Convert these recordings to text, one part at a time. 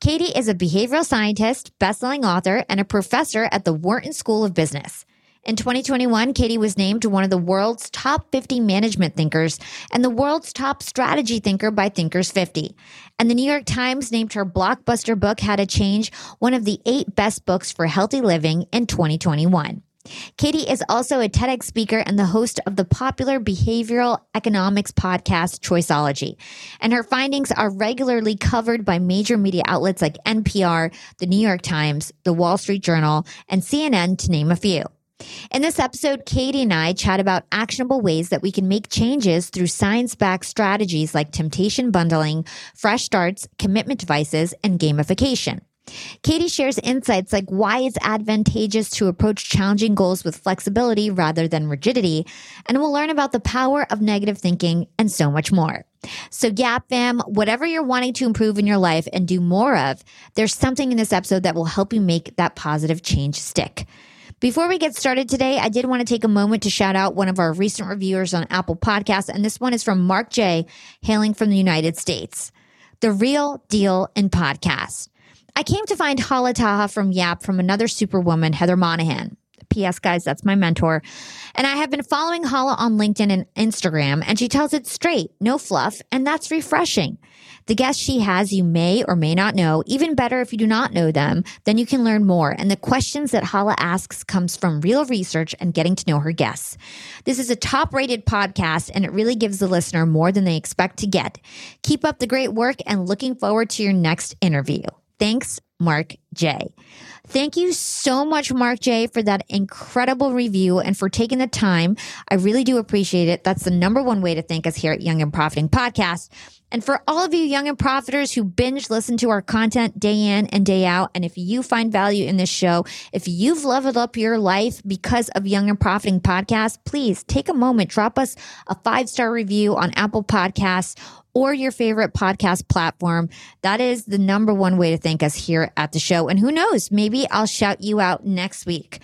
Katy is a behavioral scientist, best-selling author, and a professor at the Wharton School of Business. In 2021, Katy was named one of the world's top 50 management thinkers and the world's top strategy thinker by Thinkers 50. And the New York Times named her blockbuster book, How to Change, one of the eight best books for healthy living in 2021. Katy is also a TEDx speaker and the host of the popular behavioral economics podcast Choiceology. And her findings are regularly covered by major media outlets like NPR, the New York Times, the Wall Street Journal, and CNN, to name a few. In this episode, Katy and I chat about actionable ways that we can make changes through science backed strategies like temptation bundling, fresh starts, commitment devices, and gamification. Katy shares insights like why it's advantageous to approach challenging goals with flexibility rather than rigidity, and we'll learn about the power of negative thinking and so much more. So, Yap fam, whatever you're wanting to improve in your life and do more of, there's something in this episode that will help you make that positive change stick. Before we get started today, I did want to take a moment to shout out one of our recent reviewers on Apple Podcasts, and this one is from Mark J, hailing from the United States. The Real Deal in Podcast. I came to find Hala Taha from Yap from another superwoman, Heather Monahan. P.S. guys, that's my mentor. And I have been following Hala on LinkedIn and Instagram, and she tells it straight, no fluff, and that's refreshing. The guests she has, you may or may not know. Even better, if you do not know them, then you can learn more. And the questions that Hala asks comes from real research and getting to know her guests. This is a top rated podcast, and it really gives the listener more than they expect to get. Keep up the great work and looking forward to your next interview. Thanks, Mark J. Thank you so much, Mark J, for that incredible review and for taking the time. I really do appreciate it. That's the number one way to thank us here at Young and Profiting Podcast. And for all of you young and profiters who binge listen to our content day in and day out, and if you find value in this show, if you've leveled up your life because of Young and Profiting Podcast, please take a moment, drop us a five star review on Apple Podcasts or your favorite podcast platform. That is the number one way to thank us here at the show. And who knows, maybe I'll shout you out next week.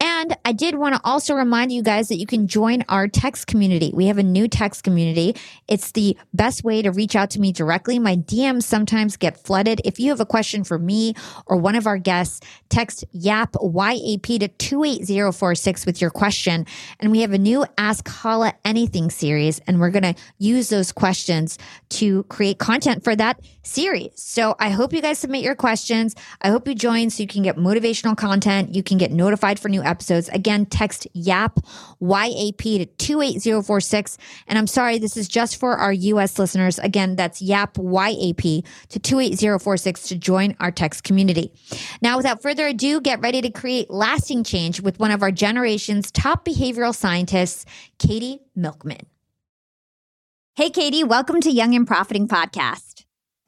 And I did want to also remind you guys that you can join our text community. We have a new text community. It's the best way to reach out to me directly. My DMs sometimes get flooded. If you have a question for me or one of our guests, text YAP YAP to 28046 with your question. And we have a new Ask Hala Anything series, and we're going to use those questions to create content for that series. So I hope you guys submit your questions. I hope you join so you can get motivational content. You can get notified for new episodes. Again, text YAP, YAP to 28046. And I'm sorry, this is just for our US listeners. Again, that's YAP, YAP to 28046 to join our text community. Now, without further ado, get ready to create lasting change with one of our generation's top behavioral scientists, Katy Milkman. Hey, Katy, welcome to Young and Profiting Podcast.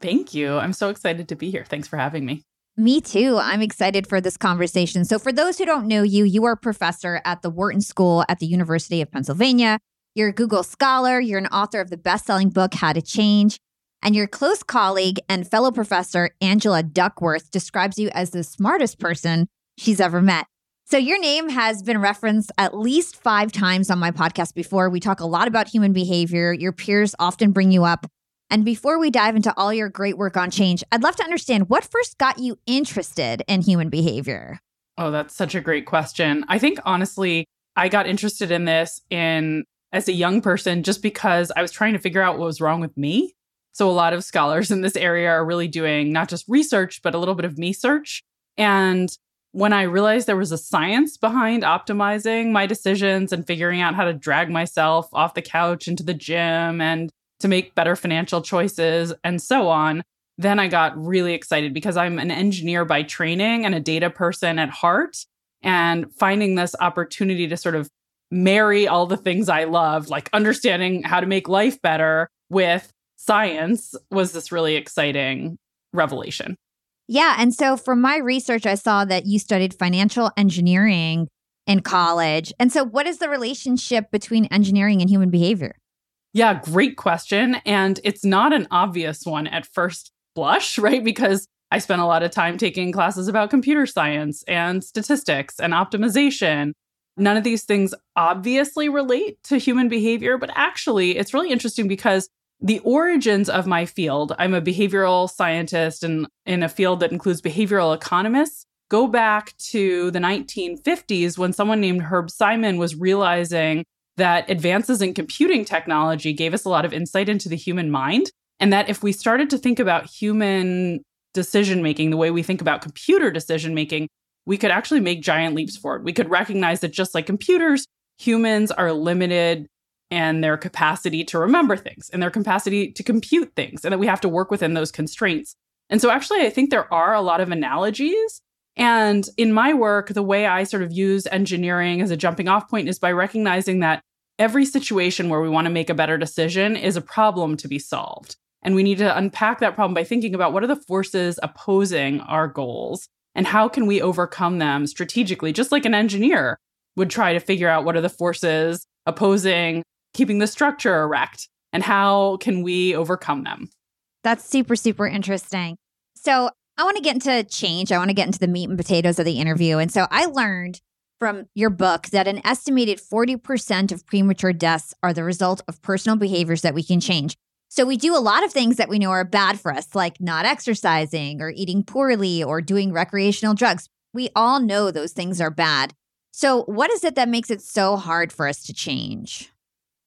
Thank you. I'm so excited to be here. Thanks for having me. Me too. I'm excited for this conversation. So, for those who don't know you, you are a professor at the Wharton School at the University of Pennsylvania. You're a Google Scholar. You're an author of the best selling book, How to Change. And your close colleague and fellow professor, Angela Duckworth, describes you as the smartest person she's ever met. So, your name has been referenced at least five times on my podcast before. We talk a lot about human behavior. Your peers often bring you up. And before we dive into all your great work on change, I'd love to understand what first got you interested in human behavior? Oh, that's such a great question. I think honestly, I got interested in this in as a young person just because I was trying to figure out what was wrong with me. So, a lot of scholars in this area are really doing not just research, but a little bit of me search. And when I realized there was a science behind optimizing my decisions and figuring out how to drag myself off the couch into the gym and to make better financial choices and so on, then I got really excited because I'm an engineer by training and a data person at heart. And finding this opportunity to sort of marry all the things I love, like understanding how to make life better with science, was this really exciting revelation. Yeah. And so from my research, I saw that you studied financial engineering in college. And so, what is the relationship between engineering and human behavior? Yeah, great question. And it's not an obvious one at first blush, right? Because I spent a lot of time taking classes about computer science and statistics and optimization. None of these things obviously relate to human behavior, but actually, it's really interesting because the origins of my field, I'm a behavioral scientist and in a field that includes behavioral economists, go back to the 1950s when someone named Herb Simon was realizing that advances in computing technology gave us a lot of insight into the human mind. And that if we started to think about human decision making the way we think about computer decision making, we could actually make giant leaps forward. We could recognize that just like computers, humans are limited and their capacity to remember things and their capacity to compute things, and that we have to work within those constraints. And so, actually, I think there are a lot of analogies. And in my work, the way I sort of use engineering as a jumping off point is by recognizing that every situation where we want to make a better decision is a problem to be solved. And we need to unpack that problem by thinking about what are the forces opposing our goals and how can we overcome them strategically, just like an engineer would try to figure out what are the forces opposing keeping the structure erect and how can we overcome them? That's super, super interesting. So I want to get into change. I want to get into the meat and potatoes of the interview. And so I learned from your book that an estimated 40% of premature deaths are the result of personal behaviors that we can change. So we do a lot of things that we know are bad for us, like not exercising or eating poorly or doing recreational drugs. We all know those things are bad. So, what is it that makes it so hard for us to change?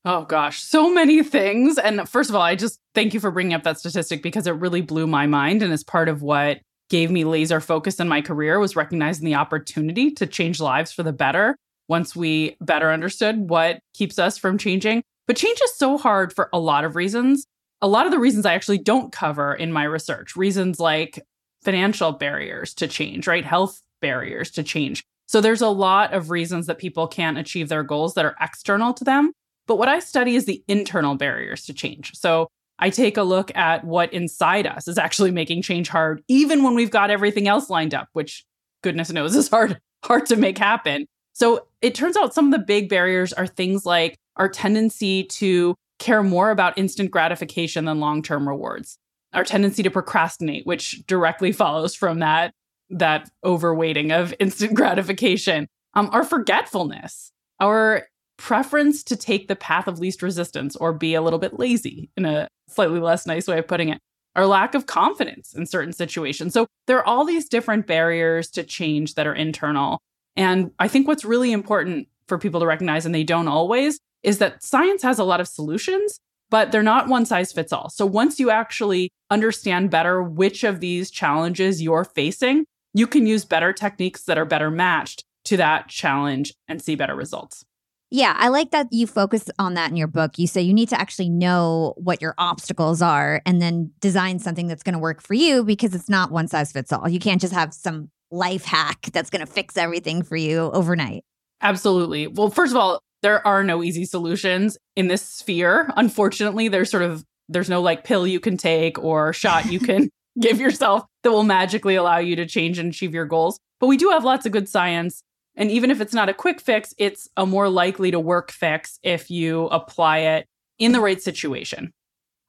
Oh gosh, so many things. And first of all, I just thank you for bringing up that statistic because it really blew my mind and is part of what gave me laser focus in my career was recognizing the opportunity to change lives for the better once we better understood what keeps us from changing. But change is so hard for a lot of reasons. A lot of the reasons I actually don't cover in my research, reasons like financial barriers to change, right? Health barriers to change. So there's a lot of reasons that people can't achieve their goals that are external to them. But what I study is the internal barriers to change. So I take a look at what inside us is actually making change hard, even when we've got everything else lined up, which goodness knows is hard, hard to make happen. So it turns out some of the big barriers are things like our tendency to care more about instant gratification than long-term rewards. Our tendency to procrastinate, which directly follows from that that overweighting of instant gratification. Um, our forgetfulness, our preference to take the path of least resistance or be a little bit lazy in a slightly less nice way of putting it our lack of confidence in certain situations. So there are all these different barriers to change that are internal. And i think what's really important for people to recognize and they don't always is that science has a lot of solutions but they're not one size fits all. So once you actually understand better which of these challenges you're facing you can use better techniques that are better matched to that challenge and see better results yeah, I like that you focus on that in your book. You say you need to actually know what your obstacles are and then design something that's going to work for you because it's not one size fits all. You can't just have some life hack that's going to fix everything for you overnight. Absolutely. Well, first of all, there are no easy solutions in this sphere. Unfortunately, there's sort of there's no like pill you can take or shot you can give yourself that will magically allow you to change and achieve your goals. But we do have lots of good science and even if it's not a quick fix, it's a more likely to work fix if you apply it in the right situation.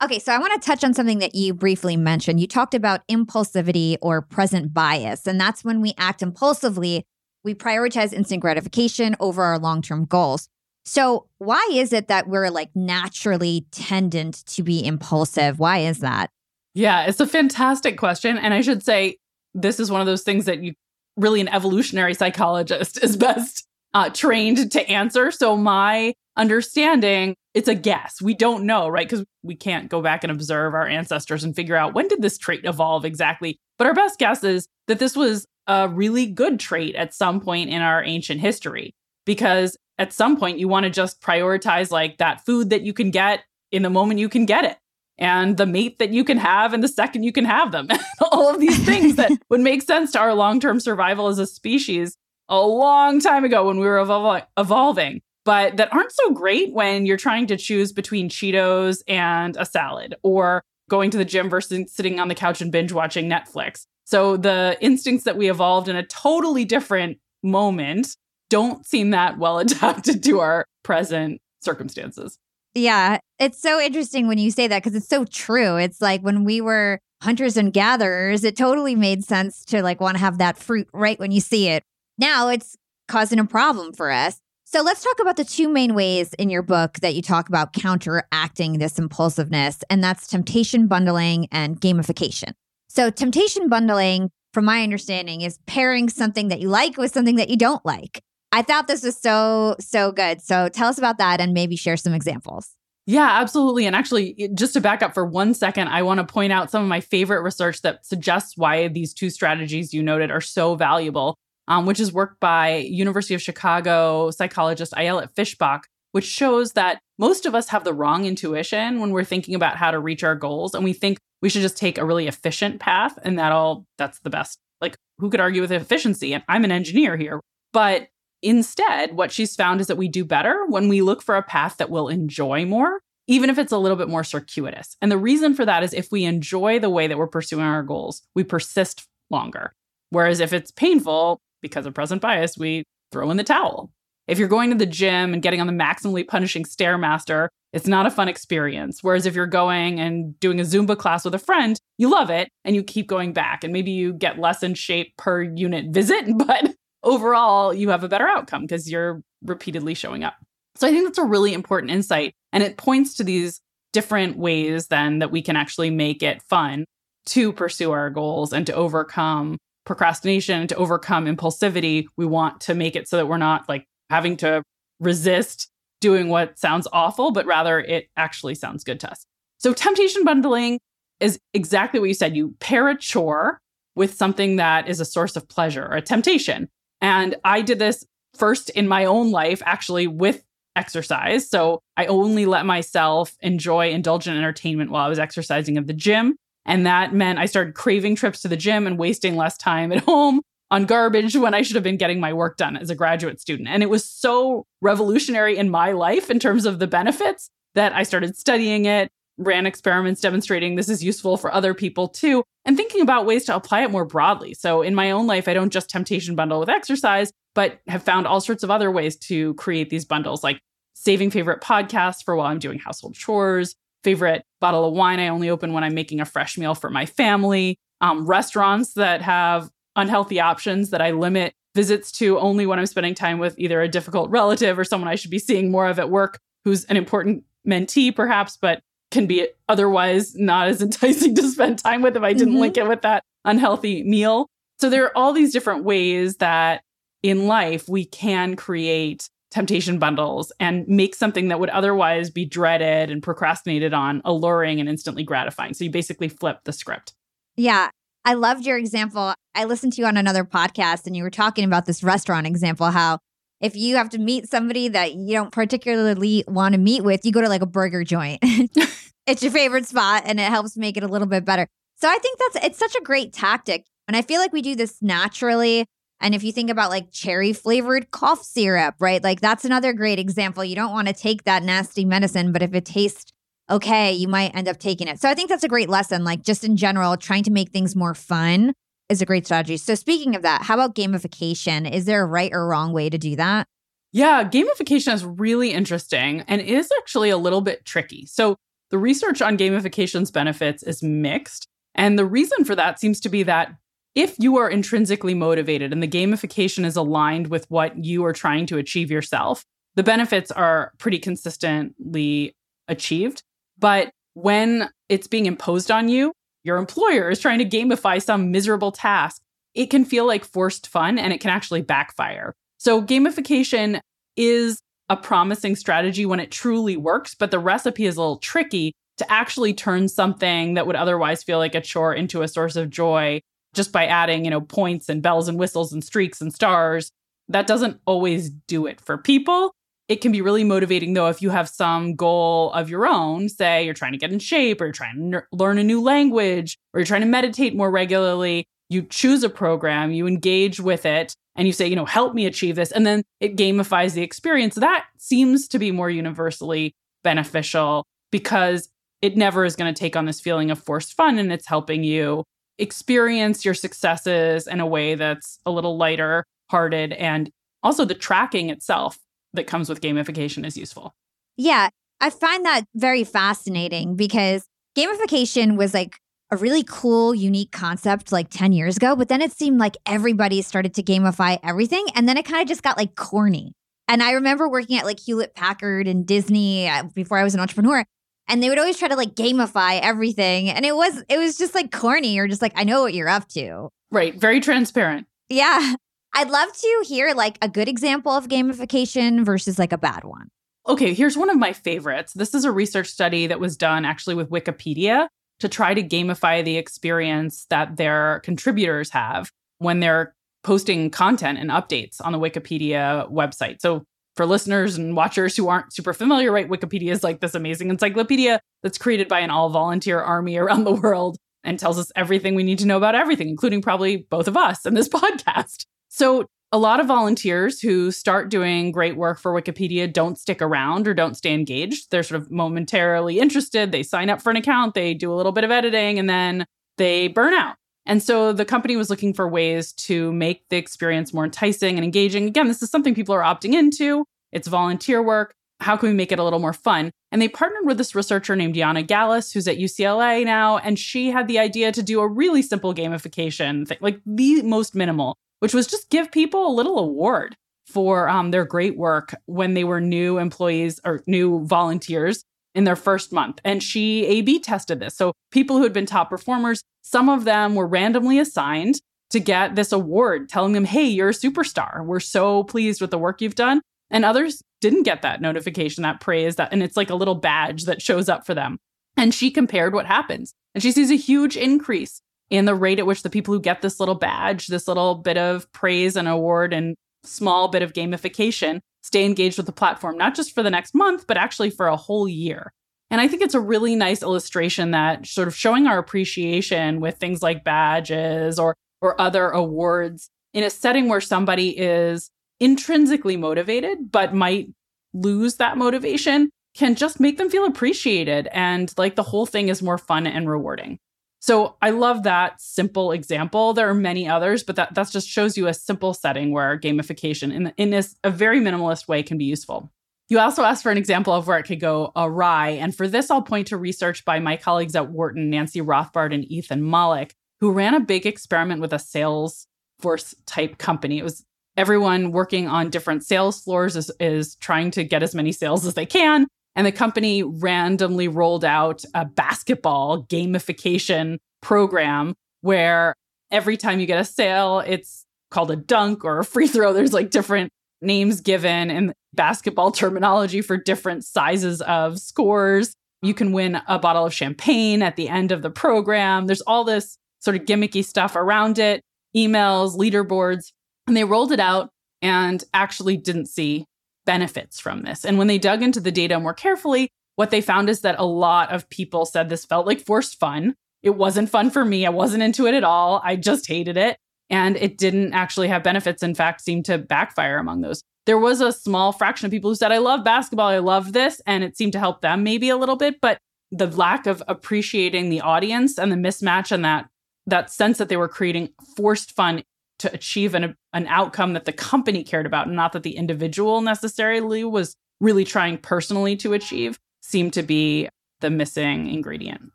Okay, so I want to touch on something that you briefly mentioned. You talked about impulsivity or present bias, and that's when we act impulsively, we prioritize instant gratification over our long term goals. So, why is it that we're like naturally tendent to be impulsive? Why is that? Yeah, it's a fantastic question. And I should say, this is one of those things that you really an evolutionary psychologist is best uh, trained to answer. So my understanding, it's a guess. We don't know, right? Because we can't go back and observe our ancestors and figure out when did this trait evolve exactly. But our best guess is that this was a really good trait at some point in our ancient history because at some point you want to just prioritize like that food that you can get in the moment you can get it and the mate that you can have and the second you can have them. All of these things that would make sense to our long term survival as a species a long time ago when we were evol- evolving, but that aren't so great when you're trying to choose between Cheetos and a salad or going to the gym versus sitting on the couch and binge watching Netflix. So the instincts that we evolved in a totally different moment don't seem that well adapted to our present circumstances. Yeah, it's so interesting when you say that because it's so true. It's like when we were hunters and gatherers, it totally made sense to like want to have that fruit right when you see it. Now it's causing a problem for us. So let's talk about the two main ways in your book that you talk about counteracting this impulsiveness, and that's temptation bundling and gamification. So, temptation bundling, from my understanding, is pairing something that you like with something that you don't like. I thought this was so, so good. So tell us about that and maybe share some examples. Yeah, absolutely. And actually, just to back up for one second, I want to point out some of my favorite research that suggests why these two strategies you noted are so valuable, um, which is work by University of Chicago psychologist Ayelet Fishbach, which shows that most of us have the wrong intuition when we're thinking about how to reach our goals. And we think we should just take a really efficient path and that'll, that's the best. Like, who could argue with efficiency? And I'm an engineer here. But Instead, what she's found is that we do better when we look for a path that we'll enjoy more, even if it's a little bit more circuitous. And the reason for that is if we enjoy the way that we're pursuing our goals, we persist longer. Whereas if it's painful because of present bias, we throw in the towel. If you're going to the gym and getting on the maximally punishing Stairmaster, it's not a fun experience. Whereas if you're going and doing a Zumba class with a friend, you love it and you keep going back. And maybe you get less in shape per unit visit, but overall you have a better outcome because you're repeatedly showing up. So I think that's a really important insight. And it points to these different ways then that we can actually make it fun to pursue our goals and to overcome procrastination, to overcome impulsivity. We want to make it so that we're not like having to resist doing what sounds awful, but rather it actually sounds good to us. So temptation bundling is exactly what you said. You pair a chore with something that is a source of pleasure or a temptation. And I did this first in my own life, actually, with exercise. So I only let myself enjoy indulgent entertainment while I was exercising at the gym. And that meant I started craving trips to the gym and wasting less time at home on garbage when I should have been getting my work done as a graduate student. And it was so revolutionary in my life in terms of the benefits that I started studying it ran experiments demonstrating this is useful for other people too, and thinking about ways to apply it more broadly. So, in my own life, I don't just temptation bundle with exercise, but have found all sorts of other ways to create these bundles, like saving favorite podcasts for while I'm doing household chores, favorite bottle of wine I only open when I'm making a fresh meal for my family, um, restaurants that have unhealthy options that I limit visits to only when I'm spending time with either a difficult relative or someone I should be seeing more of at work who's an important mentee, perhaps, but can be otherwise not as enticing to spend time with if I didn't mm-hmm. link it with that unhealthy meal. So there are all these different ways that in life we can create temptation bundles and make something that would otherwise be dreaded and procrastinated on alluring and instantly gratifying. So you basically flip the script. Yeah. I loved your example. I listened to you on another podcast and you were talking about this restaurant example, how if you have to meet somebody that you don't particularly want to meet with, you go to like a burger joint. it's your favorite spot and it helps make it a little bit better. So I think that's it's such a great tactic. And I feel like we do this naturally. And if you think about like cherry flavored cough syrup, right? Like that's another great example. You don't want to take that nasty medicine, but if it tastes okay, you might end up taking it. So I think that's a great lesson. Like just in general, trying to make things more fun is a great strategy. So, speaking of that, how about gamification? Is there a right or wrong way to do that? Yeah, gamification is really interesting and is actually a little bit tricky. So, the research on gamification's benefits is mixed. And the reason for that seems to be that if you are intrinsically motivated and the gamification is aligned with what you are trying to achieve yourself, the benefits are pretty consistently achieved. But when it's being imposed on you, your employer is trying to gamify some miserable task, it can feel like forced fun and it can actually backfire. So, gamification is a promising strategy when it truly works, but the recipe is a little tricky to actually turn something that would otherwise feel like a chore into a source of joy just by adding, you know, points and bells and whistles and streaks and stars. That doesn't always do it for people. It can be really motivating though if you have some goal of your own, say you're trying to get in shape or you're trying to learn a new language or you're trying to meditate more regularly. You choose a program, you engage with it, and you say, you know, help me achieve this. And then it gamifies the experience. That seems to be more universally beneficial because it never is going to take on this feeling of forced fun and it's helping you experience your successes in a way that's a little lighter hearted and also the tracking itself that comes with gamification is useful. Yeah, I find that very fascinating because gamification was like a really cool, unique concept like 10 years ago, but then it seemed like everybody started to gamify everything. And then it kind of just got like corny. And I remember working at like Hewlett Packard and Disney uh, before I was an entrepreneur and they would always try to like gamify everything and it was it was just like corny or just like i know what you're up to right very transparent yeah i'd love to hear like a good example of gamification versus like a bad one okay here's one of my favorites this is a research study that was done actually with wikipedia to try to gamify the experience that their contributors have when they're posting content and updates on the wikipedia website so for listeners and watchers who aren't super familiar, right? Wikipedia is like this amazing encyclopedia that's created by an all volunteer army around the world and tells us everything we need to know about everything, including probably both of us and this podcast. So, a lot of volunteers who start doing great work for Wikipedia don't stick around or don't stay engaged. They're sort of momentarily interested. They sign up for an account, they do a little bit of editing, and then they burn out. And so the company was looking for ways to make the experience more enticing and engaging. Again, this is something people are opting into. It's volunteer work. How can we make it a little more fun? And they partnered with this researcher named Jana Gallus, who's at UCLA now. And she had the idea to do a really simple gamification thing, like the most minimal, which was just give people a little award for um, their great work when they were new employees or new volunteers in their first month. And she A B tested this. So people who had been top performers, some of them were randomly assigned to get this award, telling them, hey, you're a superstar. We're so pleased with the work you've done. And others didn't get that notification, that praise, that, and it's like a little badge that shows up for them. And she compared what happens. And she sees a huge increase in the rate at which the people who get this little badge, this little bit of praise and award and small bit of gamification stay engaged with the platform, not just for the next month, but actually for a whole year. And I think it's a really nice illustration that sort of showing our appreciation with things like badges or or other awards in a setting where somebody is intrinsically motivated but might lose that motivation can just make them feel appreciated and like the whole thing is more fun and rewarding. So I love that simple example. There are many others, but that that just shows you a simple setting where gamification in in this, a very minimalist way can be useful. You also asked for an example of where it could go awry, and for this I'll point to research by my colleagues at Wharton, Nancy Rothbard and Ethan Mollick, who ran a big experiment with a sales force type company. It was everyone working on different sales floors is, is trying to get as many sales as they can and the company randomly rolled out a basketball gamification program where every time you get a sale, it's called a dunk or a free throw. There's like different names given in basketball terminology for different sizes of scores. You can win a bottle of champagne at the end of the program. There's all this sort of gimmicky stuff around it, emails, leaderboards. And they rolled it out and actually didn't see benefits from this. And when they dug into the data more carefully, what they found is that a lot of people said this felt like forced fun. It wasn't fun for me. I wasn't into it at all. I just hated it. And it didn't actually have benefits. In fact, seemed to backfire among those. There was a small fraction of people who said, I love basketball. I love this. And it seemed to help them maybe a little bit. But the lack of appreciating the audience and the mismatch and that that sense that they were creating forced fun to achieve an, an outcome that the company cared about, not that the individual necessarily was really trying personally to achieve, seemed to be the missing ingredient.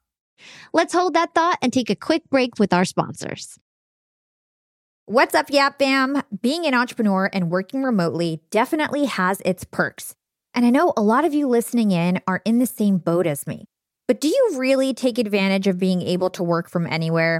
Let's hold that thought and take a quick break with our sponsors. What's up, Yap fam? Being an entrepreneur and working remotely definitely has its perks. And I know a lot of you listening in are in the same boat as me. But do you really take advantage of being able to work from anywhere?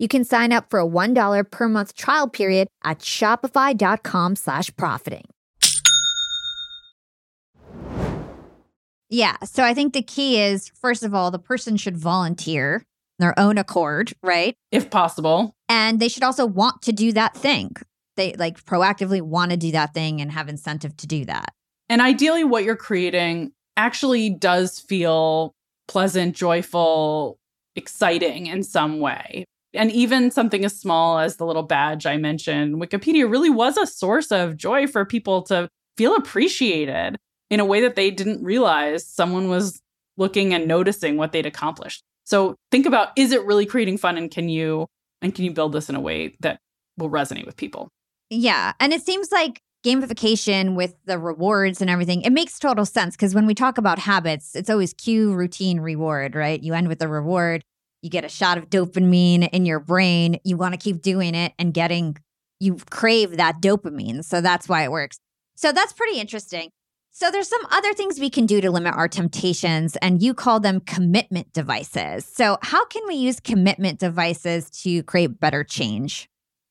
You can sign up for a $1 per month trial period at shopify.com slash profiting. Yeah. So I think the key is, first of all, the person should volunteer their own accord, right? If possible. And they should also want to do that thing. They like proactively want to do that thing and have incentive to do that. And ideally, what you're creating actually does feel pleasant, joyful, exciting in some way. And even something as small as the little badge I mentioned, Wikipedia really was a source of joy for people to feel appreciated in a way that they didn't realize someone was looking and noticing what they'd accomplished. So think about is it really creating fun and can you and can you build this in a way that will resonate with people? Yeah, and it seems like gamification with the rewards and everything, it makes total sense because when we talk about habits, it's always cue, routine, reward, right? You end with a reward you get a shot of dopamine in your brain. You want to keep doing it and getting, you crave that dopamine. So that's why it works. So that's pretty interesting. So there's some other things we can do to limit our temptations, and you call them commitment devices. So how can we use commitment devices to create better change?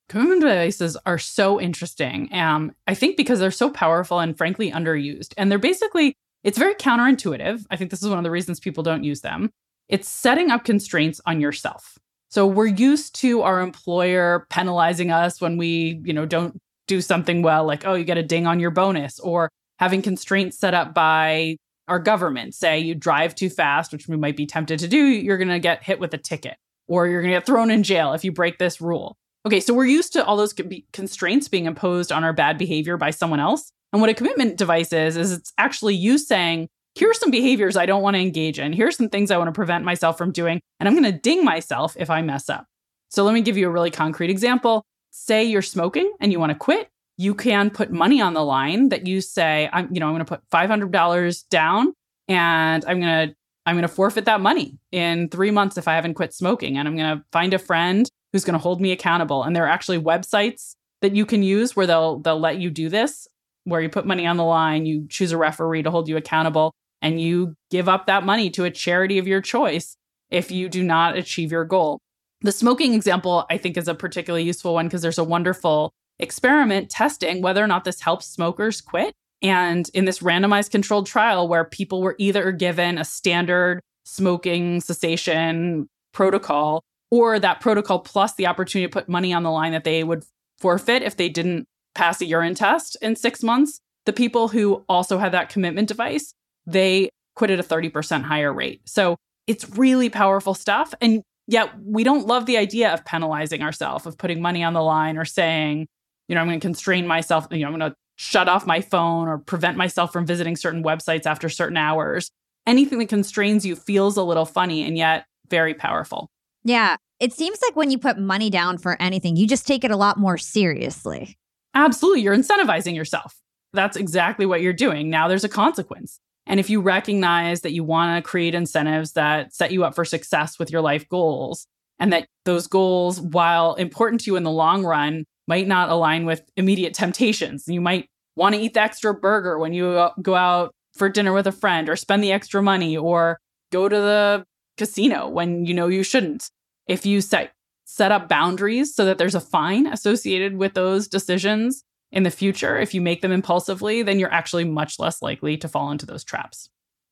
Commitment devices are so interesting. Um, I think because they're so powerful and frankly underused. And they're basically, it's very counterintuitive. I think this is one of the reasons people don't use them. It's setting up constraints on yourself. So we're used to our employer penalizing us when we, you know, don't do something well, like, oh, you get a ding on your bonus, or having constraints set up by our government. Say you drive too fast, which we might be tempted to do, you're going to get hit with a ticket or you're going to get thrown in jail if you break this rule. Okay, so we're used to all those constraints being imposed on our bad behavior by someone else. And what a commitment device is, is it's actually you saying, here's some behaviors I don't want to engage in. Here's some things I want to prevent myself from doing. And I'm going to ding myself if I mess up. So let me give you a really concrete example. Say you're smoking and you want to quit. You can put money on the line that you say, I'm, you know, I'm going to put $500 down and I'm going to I'm going to forfeit that money in 3 months if I haven't quit smoking and I'm going to find a friend who's going to hold me accountable and there are actually websites that you can use where they'll they'll let you do this where you put money on the line, you choose a referee to hold you accountable and you give up that money to a charity of your choice if you do not achieve your goal. The smoking example, I think, is a particularly useful one because there's a wonderful experiment testing whether or not this helps smokers quit. And in this randomized controlled trial, where people were either given a standard smoking cessation protocol or that protocol plus the opportunity to put money on the line that they would forfeit if they didn't pass a urine test in six months, the people who also had that commitment device they quit at a 30% higher rate. So it's really powerful stuff. And yet we don't love the idea of penalizing ourselves, of putting money on the line or saying, you know, I'm going to constrain myself, you know, I'm going to shut off my phone or prevent myself from visiting certain websites after certain hours. Anything that constrains you feels a little funny and yet very powerful. Yeah. It seems like when you put money down for anything, you just take it a lot more seriously. Absolutely. You're incentivizing yourself. That's exactly what you're doing. Now there's a consequence. And if you recognize that you want to create incentives that set you up for success with your life goals, and that those goals, while important to you in the long run, might not align with immediate temptations. You might want to eat the extra burger when you go out for dinner with a friend, or spend the extra money, or go to the casino when you know you shouldn't. If you set set up boundaries so that there's a fine associated with those decisions, in the future, if you make them impulsively, then you're actually much less likely to fall into those traps.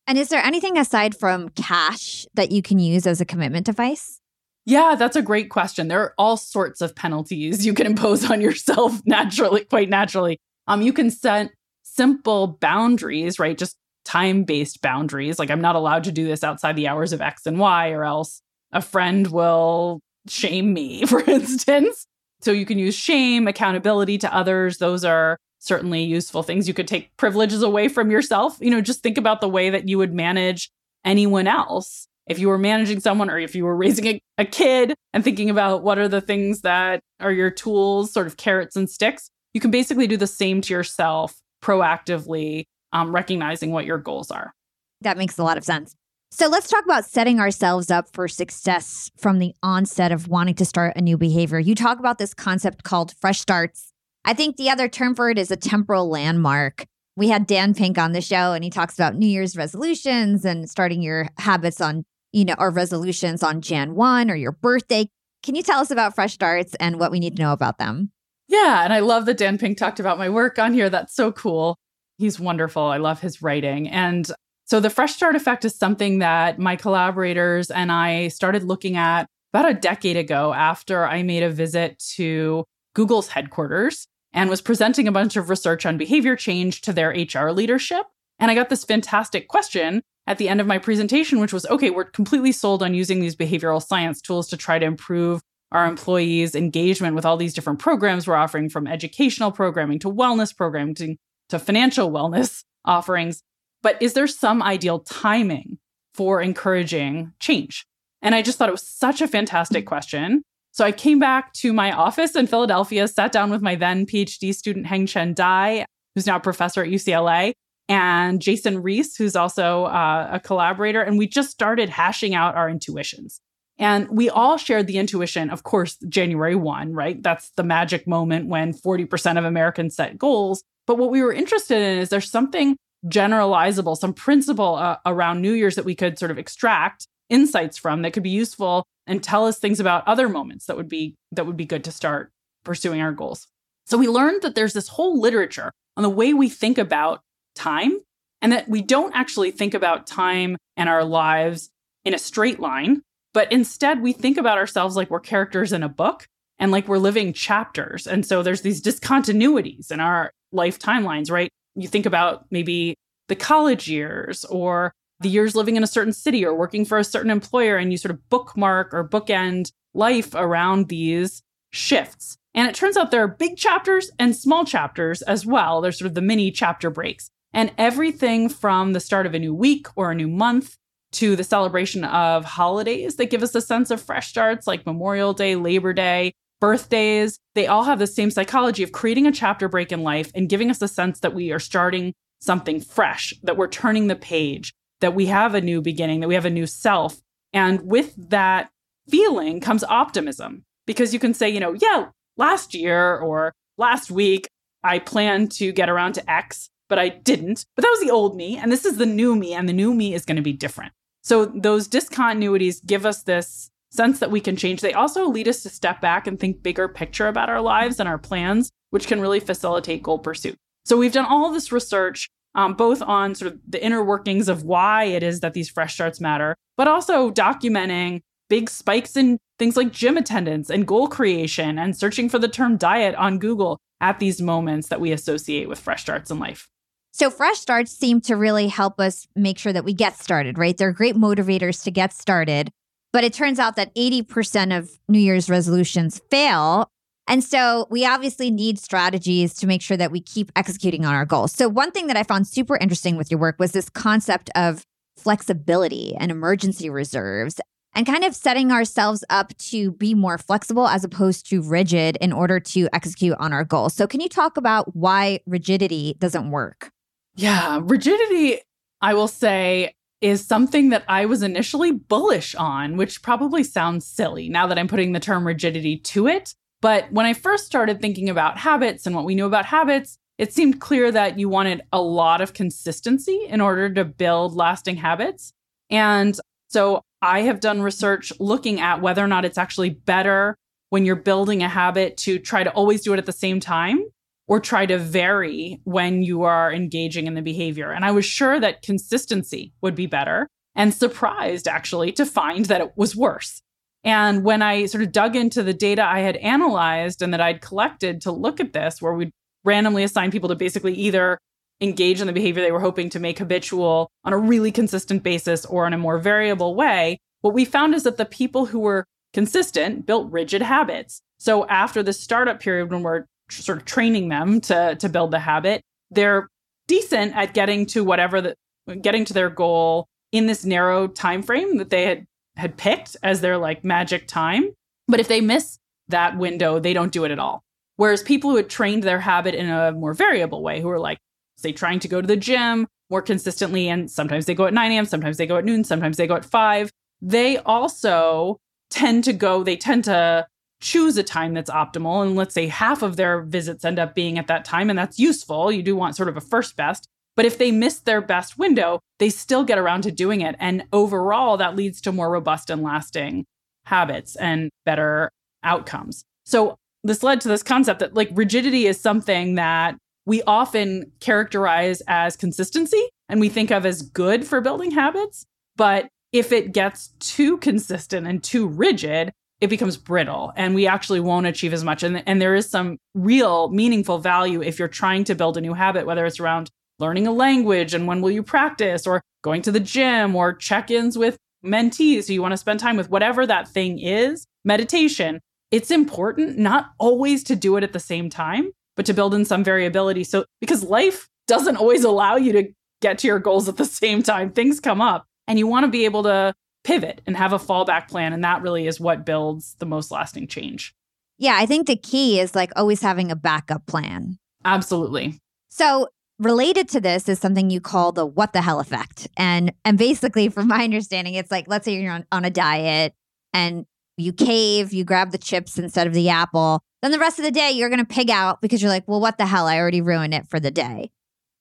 And is there anything aside from cash that you can use as a commitment device? Yeah, that's a great question. There are all sorts of penalties you can impose on yourself naturally, quite naturally. Um, you can set simple boundaries, right? Just time based boundaries. Like, I'm not allowed to do this outside the hours of X and Y, or else a friend will shame me, for instance. So you can use shame, accountability to others. Those are certainly useful things. You could take privileges away from yourself. You know, just think about the way that you would manage anyone else. If you were managing someone or if you were raising a, a kid and thinking about what are the things that are your tools, sort of carrots and sticks, you can basically do the same to yourself proactively, um, recognizing what your goals are. That makes a lot of sense. So let's talk about setting ourselves up for success from the onset of wanting to start a new behavior. You talk about this concept called fresh starts. I think the other term for it is a temporal landmark. We had Dan Pink on the show and he talks about New Year's resolutions and starting your habits on, you know, or resolutions on Jan 1 or your birthday. Can you tell us about fresh starts and what we need to know about them? Yeah, and I love that Dan Pink talked about my work on here. That's so cool. He's wonderful. I love his writing. And so the fresh start effect is something that my collaborators and I started looking at about a decade ago after I made a visit to Google's headquarters and was presenting a bunch of research on behavior change to their HR leadership. And I got this fantastic question at the end of my presentation, which was okay, we're completely sold on using these behavioral science tools to try to improve our employees' engagement with all these different programs we're offering from educational programming to wellness programming to, to financial wellness offerings. But is there some ideal timing for encouraging change? And I just thought it was such a fantastic question. So I came back to my office in Philadelphia, sat down with my then PhD student Hengchen Dai, who's now a professor at UCLA, and Jason Riis, who's also uh, a collaborator. And we just started hashing out our intuitions. And we all shared the intuition, of course, January 1, right? That's the magic moment when 40% of Americans set goals. But what we were interested in is there's something generalizable, some principle uh, around New Year's that we could sort of extract insights from that could be useful and tell us things about other moments that would be that would be good to start pursuing our goals. So we learned that there's this whole literature on the way we think about time and that we don't actually think about time and our lives in a straight line, but instead we think about ourselves like we're characters in a book and like we're living chapters. And so there's these discontinuities in our life timelines, right? You think about maybe the college years or the years living in a certain city or working for a certain employer, and you sort of bookmark or bookend life around these shifts. And it turns out there are big chapters and small chapters as well. There's sort of the mini chapter breaks. And everything from the start of a new week or a new month to the celebration of holidays that give us a sense of fresh starts, like Memorial Day, Labor Day, birthdays, they all have the same psychology of creating a chapter break in life and giving us a sense that we are starting something fresh, that we're turning the page, that we have a new beginning, that we have a new self. And with that feeling comes optimism because you can say, you know, yeah, last year or last week, I planned to get around to X, but I didn't. But that was the old me. And this is the new me. And the new me is going to be different. So those discontinuities give us this sense that we can change. They also lead us to step back and think bigger picture about our lives and our plans, which can really facilitate goal pursuit. So we've done all this research, um, both on sort of the inner workings of why it is that these fresh starts matter, but also documenting big spikes in things like gym attendance and goal creation and searching for the term diet on Google at these moments that we associate with fresh starts in life. So, fresh starts seem to really help us make sure that we get started, right? They're great motivators to get started. But it turns out that 80% of New Year's resolutions fail. And so we obviously need strategies to make sure that we keep executing on our goals. So, one thing that I found super interesting with your work was this concept of flexibility and emergency reserves and kind of setting ourselves up to be more flexible as opposed to rigid in order to execute on our goals. So, can you talk about why rigidity doesn't work? Yeah, rigidity, I will say, is something that I was initially bullish on, which probably sounds silly now that I'm putting the term rigidity to it. But when I first started thinking about habits and what we knew about habits, it seemed clear that you wanted a lot of consistency in order to build lasting habits. And so I have done research looking at whether or not it's actually better when you're building a habit to try to always do it at the same time or try to vary when you are engaging in the behavior. And I was sure that consistency would be better and surprised actually to find that it was worse. And when I sort of dug into the data I had analyzed and that I'd collected to look at this, where we'd randomly assign people to basically either engage in the behavior they were hoping to make habitual on a really consistent basis or in a more variable way, what we found is that the people who were consistent built rigid habits. So after the startup period, when we're sort of training them to to build the habit. They're decent at getting to whatever the getting to their goal in this narrow time frame that they had had picked as their like magic time. But if they miss that window they don't do it at all. Whereas people who had trained their habit in a more variable way who are like say trying to go to the gym more consistently and sometimes they go at 9 a.m sometimes they go at noon sometimes they go at 5 they also tend to go they tend to choose a time that's optimal and let's say half of their visits end up being at that time and that's useful. You do want sort of a first best. But if they miss their best window they still get around to doing it. And overall that leads to more robust and lasting habits and better outcomes. So this led to this concept that like rigidity is something that we often characterize as consistency and we think of as good for building habits. But if it gets too consistent and too rigid it becomes brittle and we actually won't achieve as much. And, and there is some real meaningful value if you're trying to build a new habit, whether it's around learning a language and when will you practice or going to the gym or check ins with mentees who you want to spend time with, whatever that thing is, meditation. It's important not always to do it at the same time, but to build in some variability. So, because life doesn't always allow you to get to your goals at the same time, things come up and you want to be able to pivot and have a fallback plan. And that really is what builds the most lasting change. Yeah, I think the key is like always having a backup plan. Absolutely. So, related to this is something you call the what the hell effect. And and basically from my understanding it's like let's say you're on, on a diet and you cave, you grab the chips instead of the apple. Then the rest of the day you're going to pig out because you're like, "Well, what the hell? I already ruined it for the day."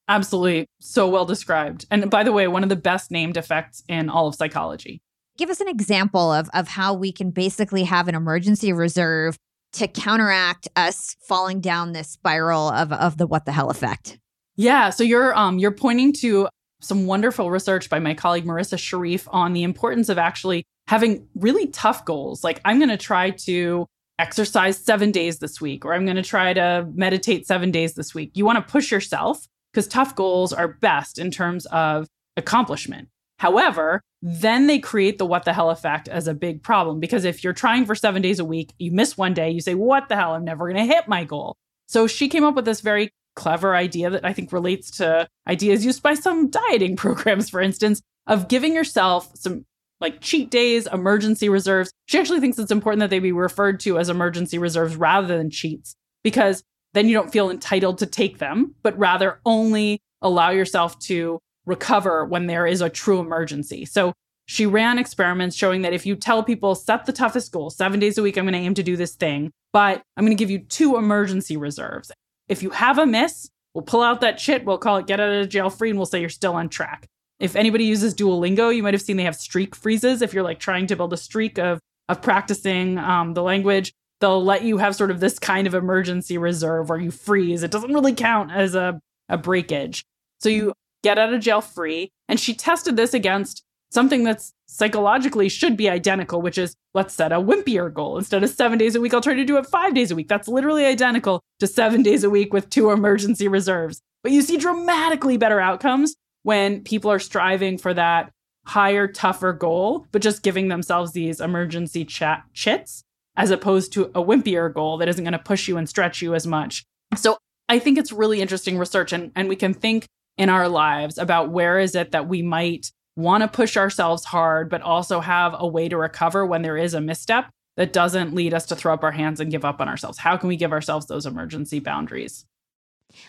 Absolutely. So well described. And by the way, one of the best named effects in all of psychology give us an example of, of how we can basically have an emergency reserve to counteract us falling down this spiral of, of the what the hell effect. Yeah. So you're um you're pointing to some wonderful research by my colleague Marissa Sharif on the importance of actually having really tough goals. Like I'm going to try to exercise 7 days this week or I'm going to try to meditate 7 days this week. You want to push yourself because tough goals are best in terms of accomplishment. However, then they create the what the hell effect as a big problem because if you're trying for seven days a week, you miss one day, you say, What the hell? I'm never going to hit my goal. So she came up with this very clever idea that I think relates to ideas used by some dieting programs, for instance, of giving yourself some like cheat days, emergency reserves. She actually thinks it's important that they be referred to as emergency reserves rather than cheats because then you don't feel entitled to take them, but rather only allow yourself to recover when there is a true emergency. So she ran experiments showing that if you tell people, set the toughest goal, seven days a week, I'm going to aim to do this thing, but I'm going to give you two emergency reserves. If you have a miss, we'll pull out that chit, we'll call it get out of jail free, and we'll say you're still on track. If anybody uses Duolingo, you might have seen they have streak freezes. If you're like trying to build a streak of of practicing um, the language, they'll let you have sort of this kind of emergency reserve where you freeze. It doesn't really count as a, a breakage. So you get out of jail free. And she tested this against something that's psychologically should be identical, which is let's set a wimpier goal. Instead of seven days a week, I'll try to do it five days a week. That's literally identical to seven days a week with two emergency reserves. But you see dramatically better outcomes when people are striving for that higher, tougher goal, but just giving themselves these emergency chat chits as opposed to a wimpier goal that isn't going to push you and stretch you as much. So I think it's really interesting research and, and we can think in our lives about where is it that we might want to push ourselves hard, but also have a way to recover when there is a misstep that doesn't lead us to throw up our hands and give up on ourselves. How can we give ourselves those emergency boundaries?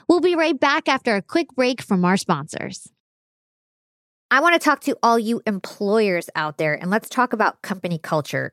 We'll be right back after a quick break from our sponsors. I want to talk to all you employers out there and let's talk about company culture.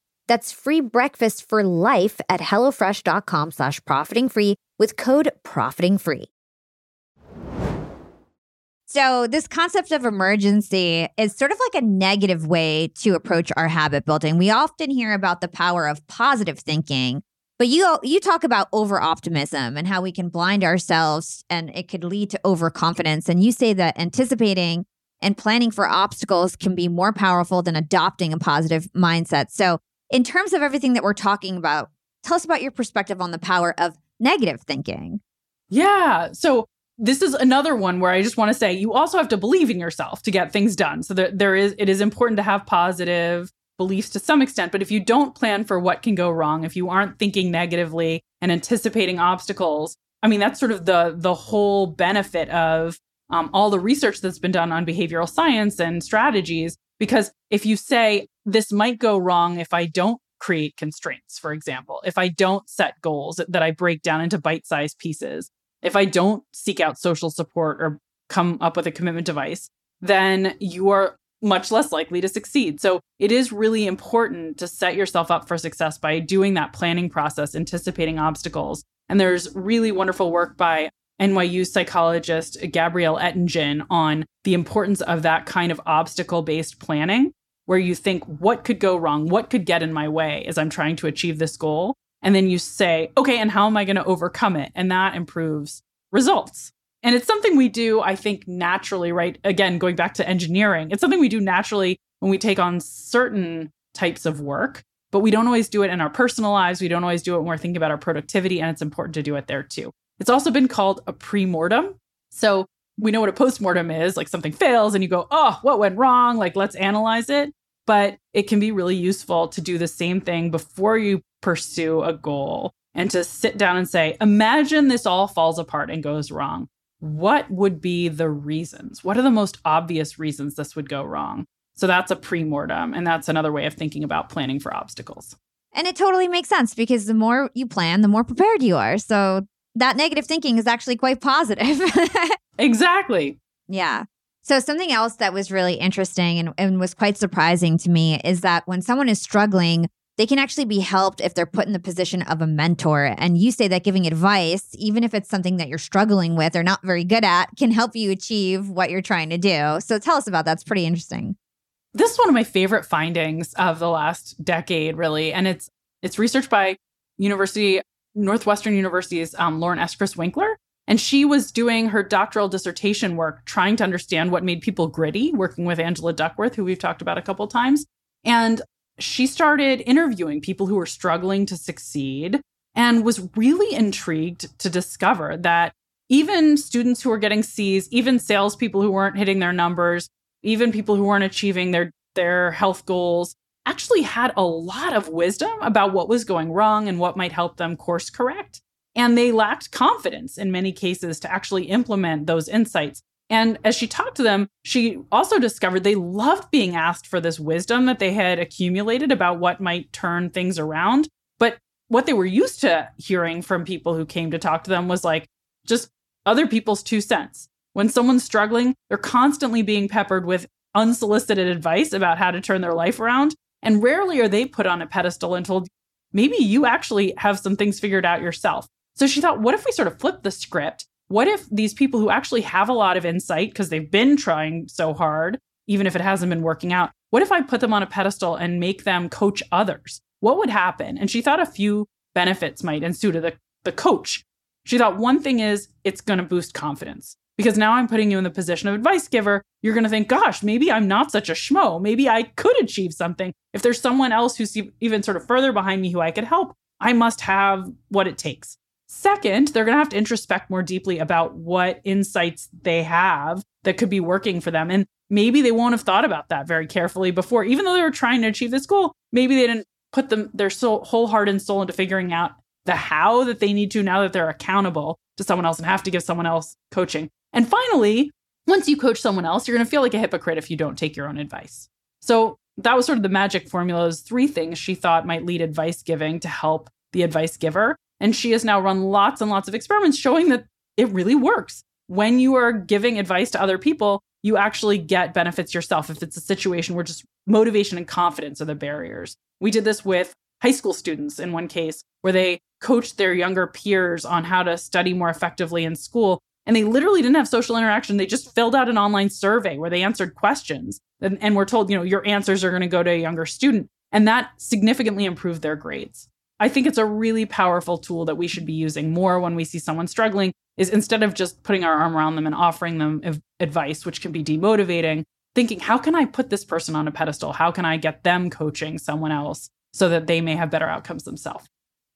That's free breakfast for life at HelloFresh.com slash profiting free with code profiting free. So, this concept of emergency is sort of like a negative way to approach our habit building. We often hear about the power of positive thinking, but you you talk about over optimism and how we can blind ourselves and it could lead to overconfidence. And you say that anticipating and planning for obstacles can be more powerful than adopting a positive mindset. So, in terms of everything that we're talking about, tell us about your perspective on the power of negative thinking. Yeah. So this is another one where I just want to say you also have to believe in yourself to get things done. So there, there is it is important to have positive beliefs to some extent, but if you don't plan for what can go wrong, if you aren't thinking negatively and anticipating obstacles, I mean that's sort of the the whole benefit of um, all the research that's been done on behavioral science and strategies. Because if you say this might go wrong if I don't create constraints, for example, if I don't set goals that I break down into bite sized pieces, if I don't seek out social support or come up with a commitment device, then you are much less likely to succeed. So it is really important to set yourself up for success by doing that planning process, anticipating obstacles. And there's really wonderful work by NYU psychologist Gabriele Oettingen on the importance of that kind of obstacle based planning where you think, what could go wrong? What could get in my way as I'm trying to achieve this goal? And then you say, okay, and how am I going to overcome it? And that improves results. And it's something we do, I think, naturally, right? Again, going back to engineering, it's something we do naturally when we take on certain types of work, but we don't always do it in our personal lives. We don't always do it when we're thinking about our productivity, and it's important to do it there too. It's also been called a pre-mortem. So we know what a postmortem is like something fails and you go, oh, what went wrong? Like, let's analyze it. But it can be really useful to do the same thing before you pursue a goal and to sit down and say, imagine this all falls apart and goes wrong. What would be the reasons? What are the most obvious reasons this would go wrong? So that's a pre mortem. And that's another way of thinking about planning for obstacles. And it totally makes sense because the more you plan, the more prepared you are. So that negative thinking is actually quite positive. exactly. Yeah. So, something else that was really interesting and, and, was quite surprising to me is that when someone is struggling, they can actually be helped if they're put in the position of a mentor. And you say that giving advice, even if it's something that you're struggling with or not very good at, can help you achieve what you're trying to do. So, tell us about that. It's pretty interesting. This is one of my favorite findings of the last decade, really. And it's it's research by University Northwestern University's um, Lauren Eskreis Winkler. And she was doing her doctoral dissertation work, trying to understand what made people gritty, working with Angela Duckworth, who we've talked about a couple times. And she started interviewing people who were struggling to succeed and was really intrigued to discover that even students who were getting C's, even salespeople who weren't hitting their numbers, even people who weren't achieving their, their health goals, actually had a lot of wisdom about what was going wrong and what might help them course correct. And they lacked confidence in many cases to actually implement those insights. And as she talked to them, she also discovered they loved being asked for this wisdom that they had accumulated about what might turn things around. But what they were used to hearing from people who came to talk to them was like just other people's two cents. When someone's struggling, they're constantly being peppered with unsolicited advice about how to turn their life around. And rarely are they put on a pedestal and told, maybe you actually have some things figured out yourself. So she thought, what if we sort of flip the script? What if these people who actually have a lot of insight because they've been trying so hard, even if it hasn't been working out, what if I put them on a pedestal and make them coach others? What would happen? And she thought a few benefits might ensue to the, the coach. She thought one thing is it's going to boost confidence because now I'm putting you in the position of advice giver. You're going to think, gosh, maybe I'm not such a schmo. Maybe I could achieve something. If there's someone else who's even sort of further behind me who I could help, I must have what it takes. Second, they're going to have to introspect more deeply about what insights they have that could be working for them. And maybe they won't have thought about that very carefully before, even though they were trying to achieve this goal. Maybe they didn't put them their soul, whole heart and soul into figuring out the how that they need to now that they're accountable to someone else and have to give someone else coaching. And finally, once you coach someone else, you're going to feel like a hypocrite if you don't take your own advice. So that was sort of the magic formula is three things she thought might lead advice giving to help the advice giver. And she has now run lots and lots of experiments showing that it really works. When you are giving advice to other people, you actually get benefits yourself if it's a situation where just motivation and confidence are the barriers. We did this with high school students in one case where they coached their younger peers on how to study more effectively in school. And they literally didn't have social interaction. They just filled out an online survey where they answered questions and, and were told, you know, your answers are going to go to a younger student. And that significantly improved their grades. I think it's a really powerful tool that we should be using more when we see someone struggling is instead of just putting our arm around them and offering them ev- advice which can be demotivating, thinking how can I put this person on a pedestal? How can I get them coaching someone else so that they may have better outcomes themselves?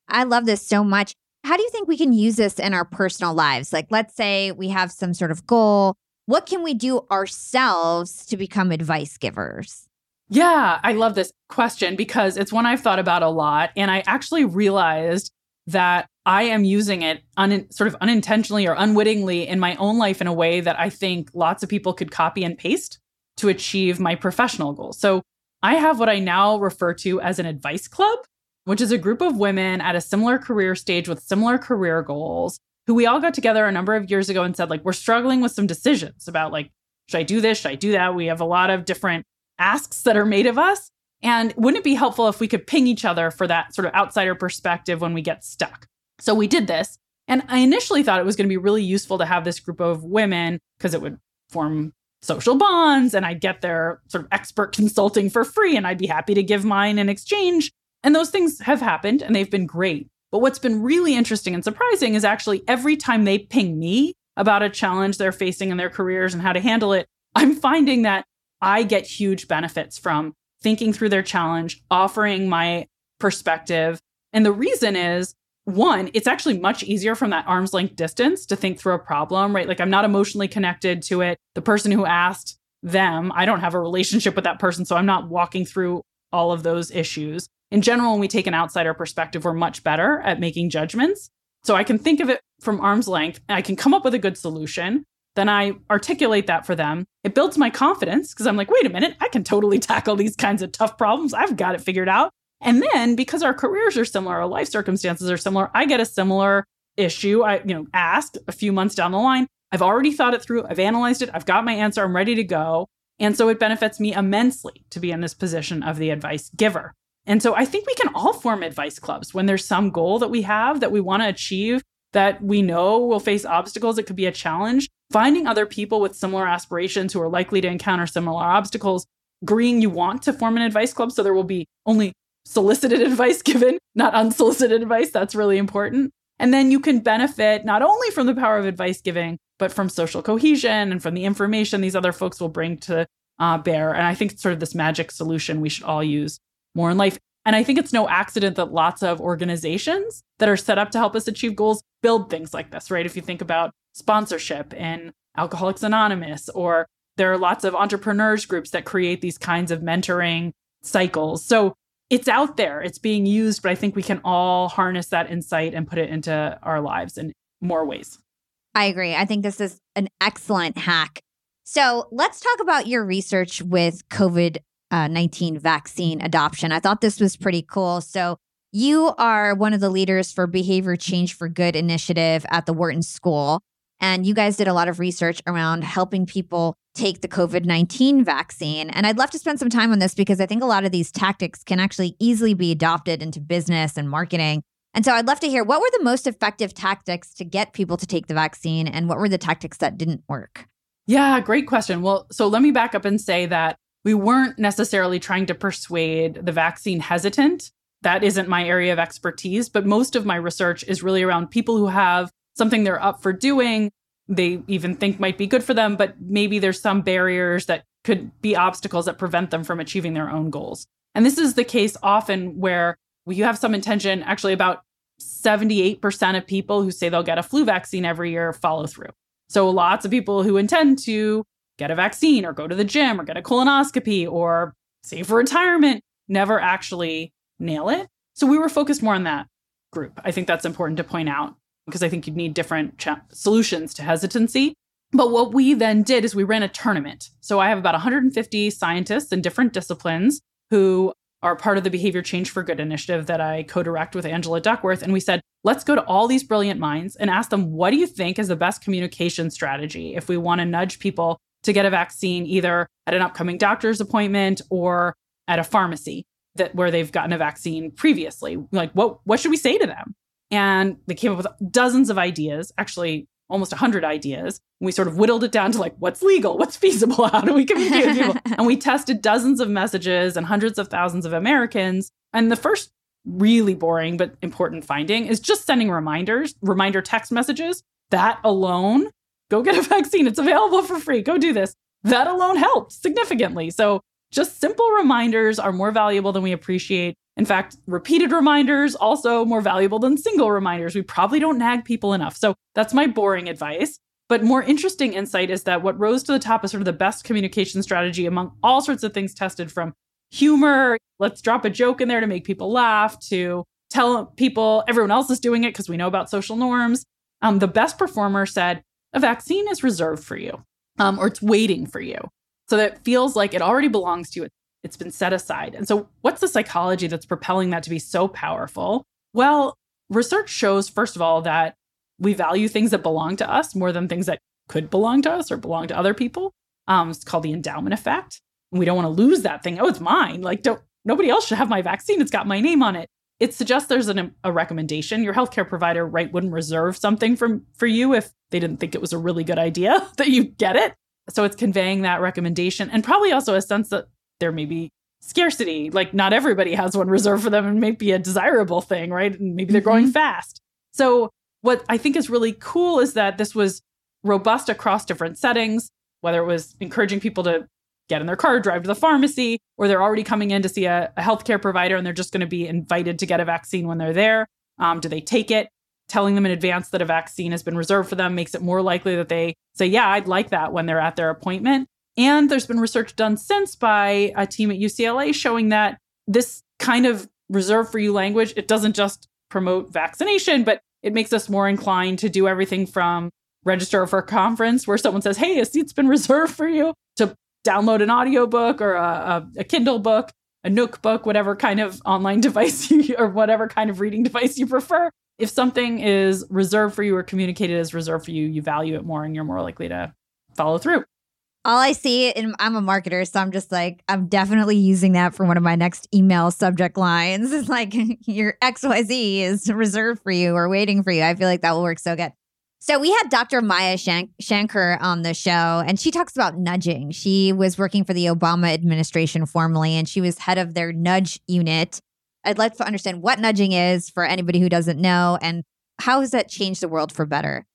I love this so much. How do you think we can use this in our personal lives? Like let's say we have some sort of goal, what can we do ourselves to become advice givers? Yeah, I love this question because it's one I've thought about a lot. And I actually realized that I am using it un- sort of unintentionally or unwittingly in my own life in a way that I think lots of people could copy and paste to achieve my professional goals. So I have what I now refer to as an advice club, which is a group of women at a similar career stage with similar career goals who we all got together a number of years ago and said, like, we're struggling with some decisions about, like, should I do this? Should I do that? We have a lot of different asks that are made of us. And wouldn't it be helpful if we could ping each other for that sort of outsider perspective when we get stuck? So we did this. And I initially thought it was going to be really useful to have this group of women because it would form social bonds and I'd get their sort of expert consulting for free and I'd be happy to give mine in exchange. And those things have happened and they've been great. But what's been really interesting and surprising is actually every time they ping me about a challenge they're facing in their careers and how to handle it, I'm finding that I get huge benefits from thinking through their challenge, offering my perspective. And the reason is one, it's actually much easier from that arm's length distance to think through a problem, right? Like I'm not emotionally connected to it. The person who asked them, I don't have a relationship with that person. So I'm not walking through all of those issues. In general, when we take an outsider perspective, we're much better at making judgments. So I can think of it from arm's length. I can come up with a good solution. Then I articulate that for them. It builds my confidence because I'm like, wait a minute, I can totally tackle these kinds of tough problems. I've got it figured out. And then because our careers are similar, our life circumstances are similar, I get a similar issue. I, you know, asked a few months down the line. I've already thought it through. I've analyzed it. I've got my answer. I'm ready to go. And so it benefits me immensely to be in this position of the advice giver. And so I think we can all form advice clubs when there's some goal that we have that we want to achieve that we know will face obstacles. It could be a challenge. Finding other people with similar aspirations who are likely to encounter similar obstacles, agreeing you want to form an advice club so there will be only solicited advice given, not unsolicited advice. That's really important. And then you can benefit not only from the power of advice giving, but from social cohesion and from the information these other folks will bring to uh, bear. And I think it's sort of this magic solution we should all use more in life. And I think it's no accident that lots of organizations that are set up to help us achieve goals build things like this, right? If you think about sponsorship in Alcoholics Anonymous, or there are lots of entrepreneurs groups that create these kinds of mentoring cycles. So it's out there, it's being used, but I think we can all harness that insight and put it into our lives in more ways. I agree. I think this is an excellent hack. So let's talk about your research with COVID uh, 19 vaccine adoption. I thought this was pretty cool. So you are one of the leaders for Behavior Change for Good initiative at the Wharton School. And you guys did a lot of research around helping people take the COVID 19 vaccine. And I'd love to spend some time on this because I think a lot of these tactics can actually easily be adopted into business and marketing. And so I'd love to hear what were the most effective tactics to get people to take the vaccine and what were the tactics that didn't work? Yeah, great question. Well, so let me back up and say that we weren't necessarily trying to persuade the vaccine hesitant. That isn't my area of expertise, but most of my research is really around people who have something they're up for doing, they even think might be good for them, but maybe there's some barriers that could be obstacles that prevent them from achieving their own goals. And this is the case often where you have some intention, actually, about 78% of people who say they'll get a flu vaccine every year follow through. So lots of people who intend to get a vaccine or go to the gym or get a colonoscopy or save for retirement never actually nail it. So we were focused more on that group. I think that's important to point out because I think you'd need different solutions to hesitancy. But what we then did is we ran a tournament. So I have about 150 scientists in different disciplines who are part of the Behavior Change for Good initiative that I co direct with Angela Duckworth. And we said, let's go to all these brilliant minds and ask them, what do you think is the best communication strategy if we want to nudge people to get a vaccine either at an upcoming doctor's appointment or at a pharmacy that where they've gotten a vaccine previously? Like, what, what should we say to them? And they came up with dozens of ideas, actually almost 100 ideas. And we sort of whittled it down to like, what's legal? What's feasible? How do we communicate with people? and we tested dozens of messages and hundreds of thousands of Americans. And the first really boring but important finding is just sending reminders, reminder text messages. That alone, go get a vaccine. It's available for free. Go do this. That alone helped significantly. So just simple reminders are more valuable than we appreciate. In fact, repeated reminders also more valuable than single reminders. We probably don't nag people enough. So that's my boring advice. But more interesting insight is that what rose to the top is sort of the best communication strategy among all sorts of things tested from humor, let's drop a joke in there to make people laugh, to tell people everyone else is doing it because we know about social norms. Um, the best performer said, a vaccine is reserved for you um, or it's waiting for you. So that feels like it already belongs to you. It's been set aside. And so, what's the psychology that's propelling that to be so powerful? Well, research shows, first of all, that we value things that belong to us more than things that could belong to us or belong to other people. Um, it's called the endowment effect. And we don't want to lose that thing. Oh, it's mine. Like, don't nobody else should have my vaccine. It's got my name on it. It suggests there's an, a recommendation. Your healthcare provider, right, wouldn't reserve something from for you if they didn't think it was a really good idea that you get it. So it's conveying that recommendation and probably also a sense that there may be scarcity. Like not everybody has one reserved for them and may be a desirable thing, right? And maybe they're mm-hmm. growing fast. So what I think is really cool is that this was robust across different settings, whether it was encouraging people to get in their car, drive to the pharmacy, or they're already coming in to see a, a healthcare provider and they're just going to be invited to get a vaccine when they're there. Um, do they take it? Telling them in advance that a vaccine has been reserved for them makes it more likely that they say, Yeah, I'd like that when they're at their appointment. And there's been research done since by a team at UCLA showing that this kind of reserve for you language, it doesn't just promote vaccination, but it makes us more inclined to do everything from register for a conference where someone says, Hey, a seat's been reserved for you, download an audiobook or a, a, Kindle book, a Nook book, whatever kind of online device you, or whatever kind of reading device you prefer. If something is reserved for you or communicated as reserved for you, you value it more and you're more likely to follow through all I see, and I'm a marketer, so I'm just like, I'm definitely using that for one of my next email subject lines. It's like, your XYZ is reserved for you or waiting for you. I feel like that will work so good. So we had Dr. Maya Shank- Shankar on the show, and she talks about nudging. She was working for the Obama administration formerly, and she was head of their nudge unit. I'd like to understand what nudging is for anybody who doesn't know, and how has that changed the world for better?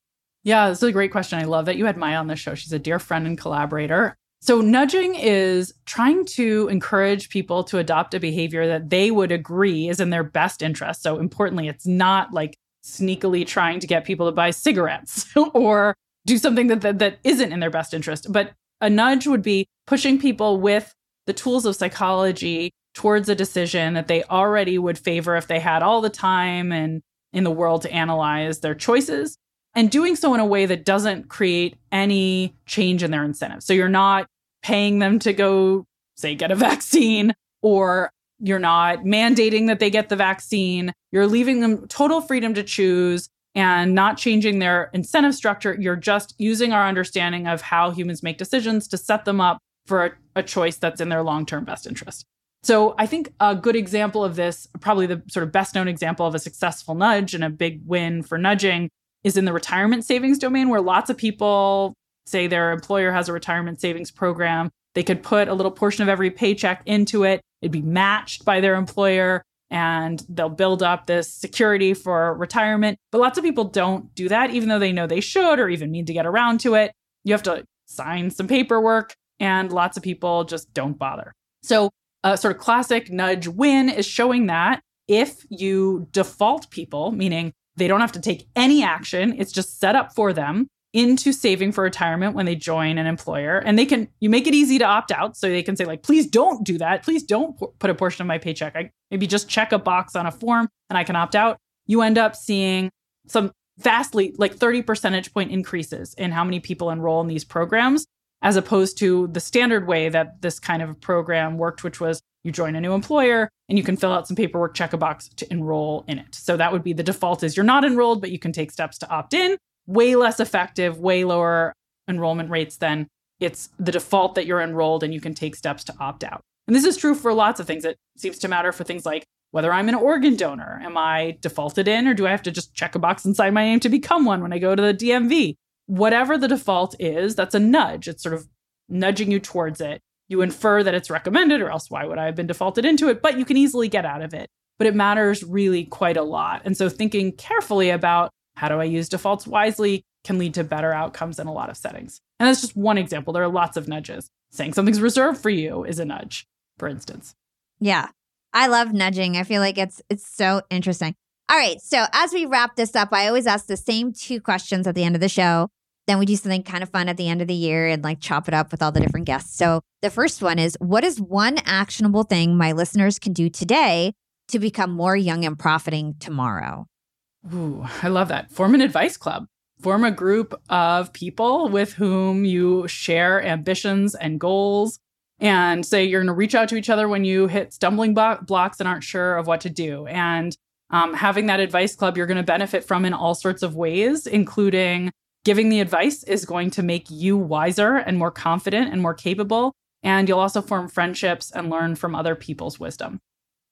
Yeah, this is a great question. I love that you had Maya on the show. She's a dear friend and collaborator. So, nudging is trying to encourage people to adopt a behavior that they would agree is in their best interest. So, importantly, it's not like sneakily trying to get people to buy cigarettes or do something that, that that isn't in their best interest. But a nudge would be pushing people with the tools of psychology towards a decision that they already would favor if they had all the time and in the world to analyze their choices and doing so in a way that doesn't create any change in their incentives. So you're not paying them to go, say, get a vaccine, or you're not mandating that they get the vaccine. You're leaving them total freedom to choose and not changing their incentive structure. You're just using our understanding of how humans make decisions to set them up for a, a choice that's in their long term best interest. So I think a good example of this, probably the sort of best known example of a successful nudge and a big win for nudging is in the retirement savings domain, where lots of people say their employer has a retirement savings program. They could put a little portion of every paycheck into it. It'd be matched by their employer and they'll build up this security for retirement. But lots of people don't do that, even though they know they should or even mean to get around to it. You have to sign some paperwork, and lots of people just don't bother. So, a sort of classic nudge win is showing that if you default people, meaning they don't have to take any action. It's just set up for them into saving for retirement when they join an employer. And they can, you make it easy to opt out. So they can say, like, please don't do that. Please don't put a portion of my paycheck. I maybe just check a box on a form and I can opt out. You end up seeing some vastly, like 30 percentage point increases in how many people enroll in these programs, as opposed to the standard way that this kind of program worked, which was you join a new employer and you can fill out some paperwork, check a box to enroll in it. So that would be the default is you're not enrolled, but you can take steps to opt in. Way less effective, way lower enrollment rates than it's the default that you're enrolled and you can take steps to opt out. And this is true for lots of things. It seems to matter for things like whether I'm an organ donor. Am I defaulted in or do I have to just check a box and sign my name to become one when I go to the DMV? Whatever the default is, that's a nudge. It's sort of nudging you towards it you infer that it's recommended, or else why would I have been defaulted into it? But you can easily get out of it. But it matters really quite a lot. And so thinking carefully about how do I use defaults wisely can lead to better outcomes in a lot of settings. And that's just one example. There are lots of nudges. Saying something's reserved for you is a nudge, for instance. Yeah. I love nudging. I feel like it's it's so interesting. All right. So as we wrap this up, I always ask the same two questions at the end of the show. Then we do something kind of fun at the end of the year and like chop it up with all the different guests. So the first one is what is one actionable thing my listeners can do today to become more young and profiting tomorrow? Ooh, I love that. Form an advice club. Form a group of people with whom you share ambitions and goals and say you're going to reach out to each other when you hit stumbling blocks and aren't sure of what to do. And um, having that advice club, you're going to benefit from in all sorts of ways, including Giving the advice is going to make you wiser and more confident and more capable. And you'll also form friendships and learn from other people's wisdom.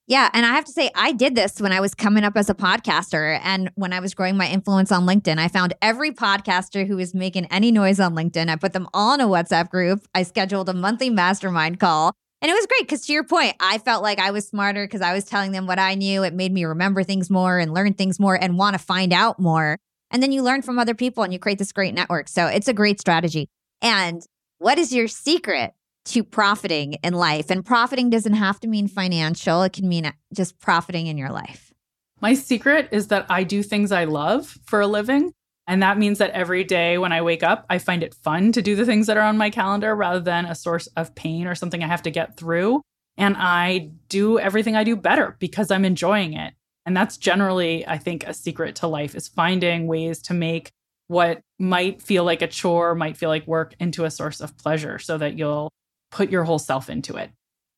Yeah. And I have to say, I did this when I was coming up as a podcaster and when I was growing my influence on LinkedIn. I found every podcaster who was making any noise on LinkedIn. I put them all in a WhatsApp group. I scheduled a monthly mastermind call. And it was great because, to your point, I felt like I was smarter because I was telling them what I knew. It made me remember things more and learn things more and want to find out more. And then you learn from other people and you create this great network. So it's a great strategy. And what is your secret to profiting in life? And profiting doesn't have to mean financial, it can mean just profiting in your life. My secret is that I do things I love for a living. And that means that every day when I wake up, I find it fun to do the things that are on my calendar rather than a source of pain or something I have to get through. And I do everything I do better because I'm enjoying it. And that's generally, I think, a secret to life is finding ways to make what might feel like a chore, might feel like work into a source of pleasure so that you'll put your whole self into it.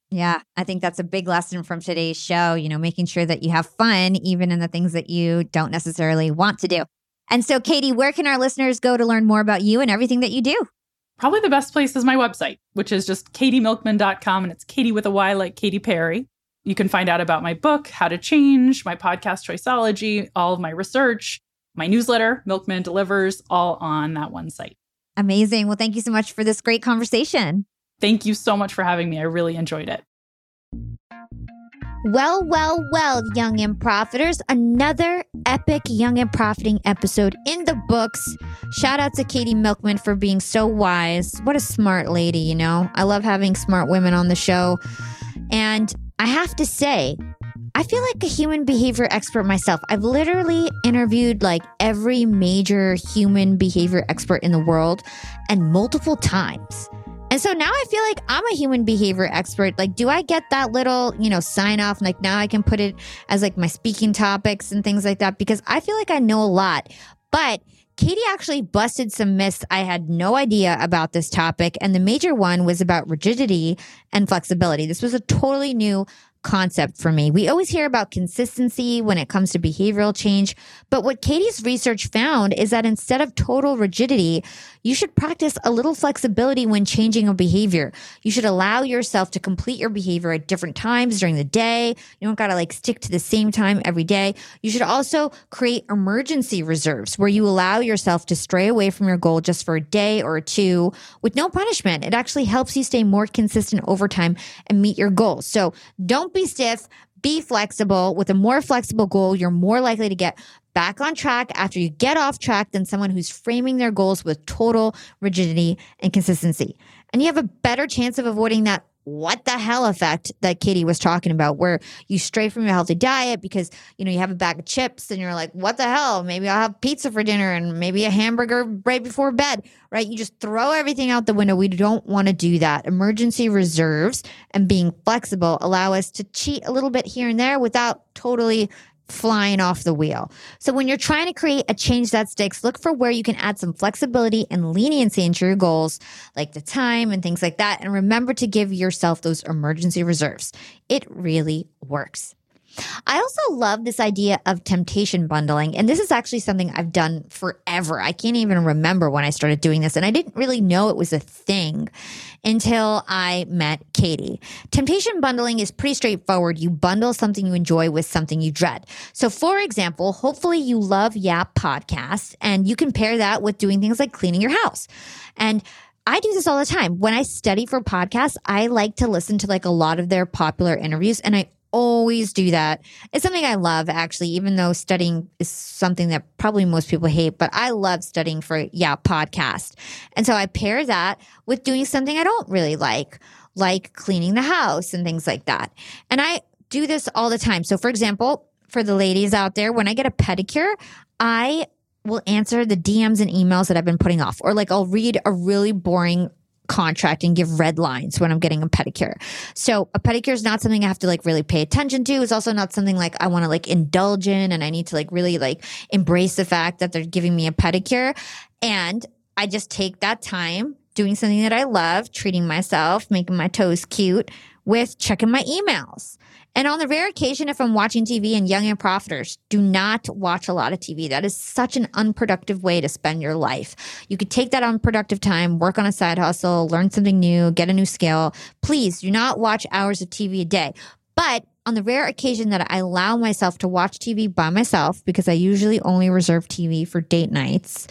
Yeah, I think that's a big lesson from today's show, you know, making sure that you have fun even in the things that you don't necessarily want to do. And so, Katy, where can our listeners go to learn more about you and everything that you do? Probably the best place is my website, which is just katymilkman.com. And it's Katy with a Y like Katy Perry. You can find out about my book, How to Change, my podcast, Choiceology, all of my research, my newsletter, Milkman Delivers, all on that one site. Amazing. Well, thank you so much for this great conversation. Thank you so much for having me. I really enjoyed it. Well, well, well, Young and Profiters, another epic Young and Profiting episode in the books. Shout out to Katy Milkman for being so wise. What a smart lady, you know? I love having smart women on the show. And I have to say, I I feel like a human behavior expert myself. I've literally interviewed like every major human behavior expert in the world and multiple times. And so now I feel like I'm a human behavior expert. Like, do I get that little, you know, sign off? Like, now I can put it as like my speaking topics and things like that because I feel like I know a lot. But Katy actually busted some myths I had no idea about this topic. And the major one was about rigidity and flexibility. This was a totally new concept for me. We always hear about consistency when it comes to behavioral change, but what Katy's research found is that instead of total rigidity, you should practice a little flexibility when changing a behavior. You should allow yourself to complete your behavior at different times during the day. You don't got to like stick to the same time every day. You should also create emergency reserves where you allow yourself to stray away from your goal just for a day or two with no punishment. It actually helps you stay more consistent over time and meet your goals. So don't be stiff. Be flexible. With a more flexible goal, you're more likely to get back on track after you get off track than someone who's framing their goals with total rigidity and consistency. And you have a better chance of avoiding that what the hell effect that Katy was talking about, where you stray from your healthy diet because you know you have a bag of chips and you're like, what the hell? Maybe I'll have pizza for dinner and maybe a hamburger right before bed, right? You just throw everything out the window. We don't want to do that. Emergency reserves and being flexible allow us to cheat a little bit here and there without totally flying off the wheel. So when you're trying to create a change that sticks, look for where you can add some flexibility and leniency into your goals, like the time and things like that. And remember to give yourself those emergency reserves. It really works. I also love this idea of temptation bundling. And this is actually something I've done forever. I can't even remember when I started doing this. And I didn't really know it was a thing until I met Katy. Temptation bundling is pretty straightforward. You bundle something you enjoy with something you dread. So, for example, hopefully you love Yap podcasts and you can pair that with doing things like cleaning your house. And I do this all the time. When I study for podcasts, I like to listen to like a lot of their popular interviews and I always do that. It's something I love actually, even though studying is something that probably most people hate, but I love studying for, yeah, podcast. And so I pair that with doing something I don't really like, like cleaning the house and things like that. And I do this all the time. So for example, for the ladies out there, when I get a pedicure, I will answer the DMs and emails that I've been putting off, or like I'll read a really boring contract and give red lines when I'm getting a pedicure. So a pedicure is not something I have to like really pay attention to. It's also not something like I want to like indulge in and I need to like really like embrace the fact that they're giving me a pedicure. And I just take that time doing something that I love, treating myself, making my toes cute with checking my emails. And on the rare occasion, if I'm watching TV and young and profiters, do not watch a lot of TV. That is such an unproductive way to spend your life. You could take that unproductive time, work on a side hustle, learn something new, get a new skill. Please do not watch hours of TV a day. But on the rare occasion that I allow myself to watch TV by myself, because I usually only reserve TV for date nights,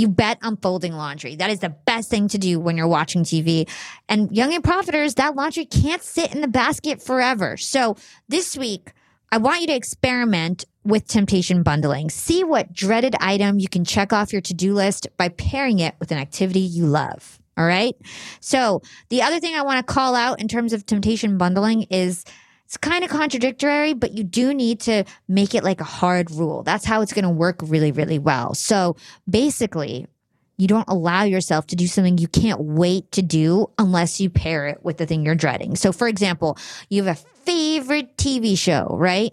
you bet on folding laundry. That is the best thing to do when you're watching TV. And young and profiters, that laundry can't sit in the basket forever. So this week, I want you to experiment with temptation bundling. See what dreaded item you can check off your to do list by pairing it with an activity you love. All right. So the other thing I want to call out in terms of temptation bundling is it's kind of contradictory, but you do need to make it like a hard rule. That's how it's going to work really, really well. So basically, you don't allow yourself to do something you can't wait to do unless you pair it with the thing you're dreading. So, for example, you have a favorite TV show, right?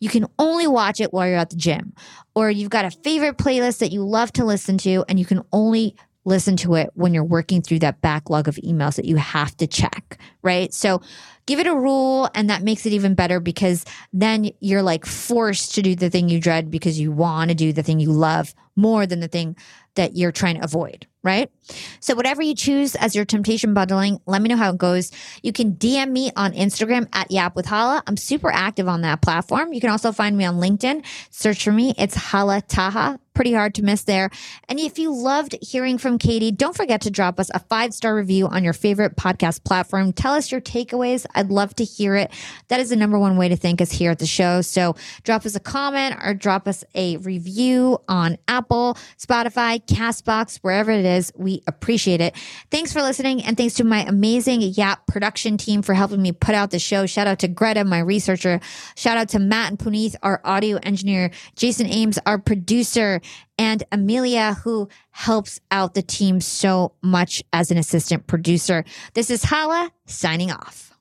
You can only watch it while you're at the gym. Or you've got a favorite playlist that you love to listen to, and you can only listen to it when you're working through that backlog of emails that you have to check, right? So give it a rule and that makes it even better because then you're like forced to do the thing you dread because you want to do the thing you love more than the thing that you're trying to avoid, right? So whatever you choose as your temptation bundling, let me know how it goes. You can DM me on Instagram at Yap with Hala. I'm super active on that platform. You can also find me on LinkedIn. Search for me. It's Hala Taha pretty hard to miss there. And if you loved hearing from Katy, don't forget to drop us a five star review on your favorite podcast platform. Tell us your takeaways. I'd love to hear it. That is the number one way to thank us here at the show. So drop us a comment or drop us a review on Apple, Spotify, Castbox, wherever it is. We appreciate it. Thanks for listening. And thanks to my amazing Yap production team for helping me put out the show. Shout out to Greta, my researcher. Shout out to Matt and Puneeth, our audio engineer. Jason Ames, our producer and Amelia, who helps out the team so much as an assistant producer. This is Hala signing off.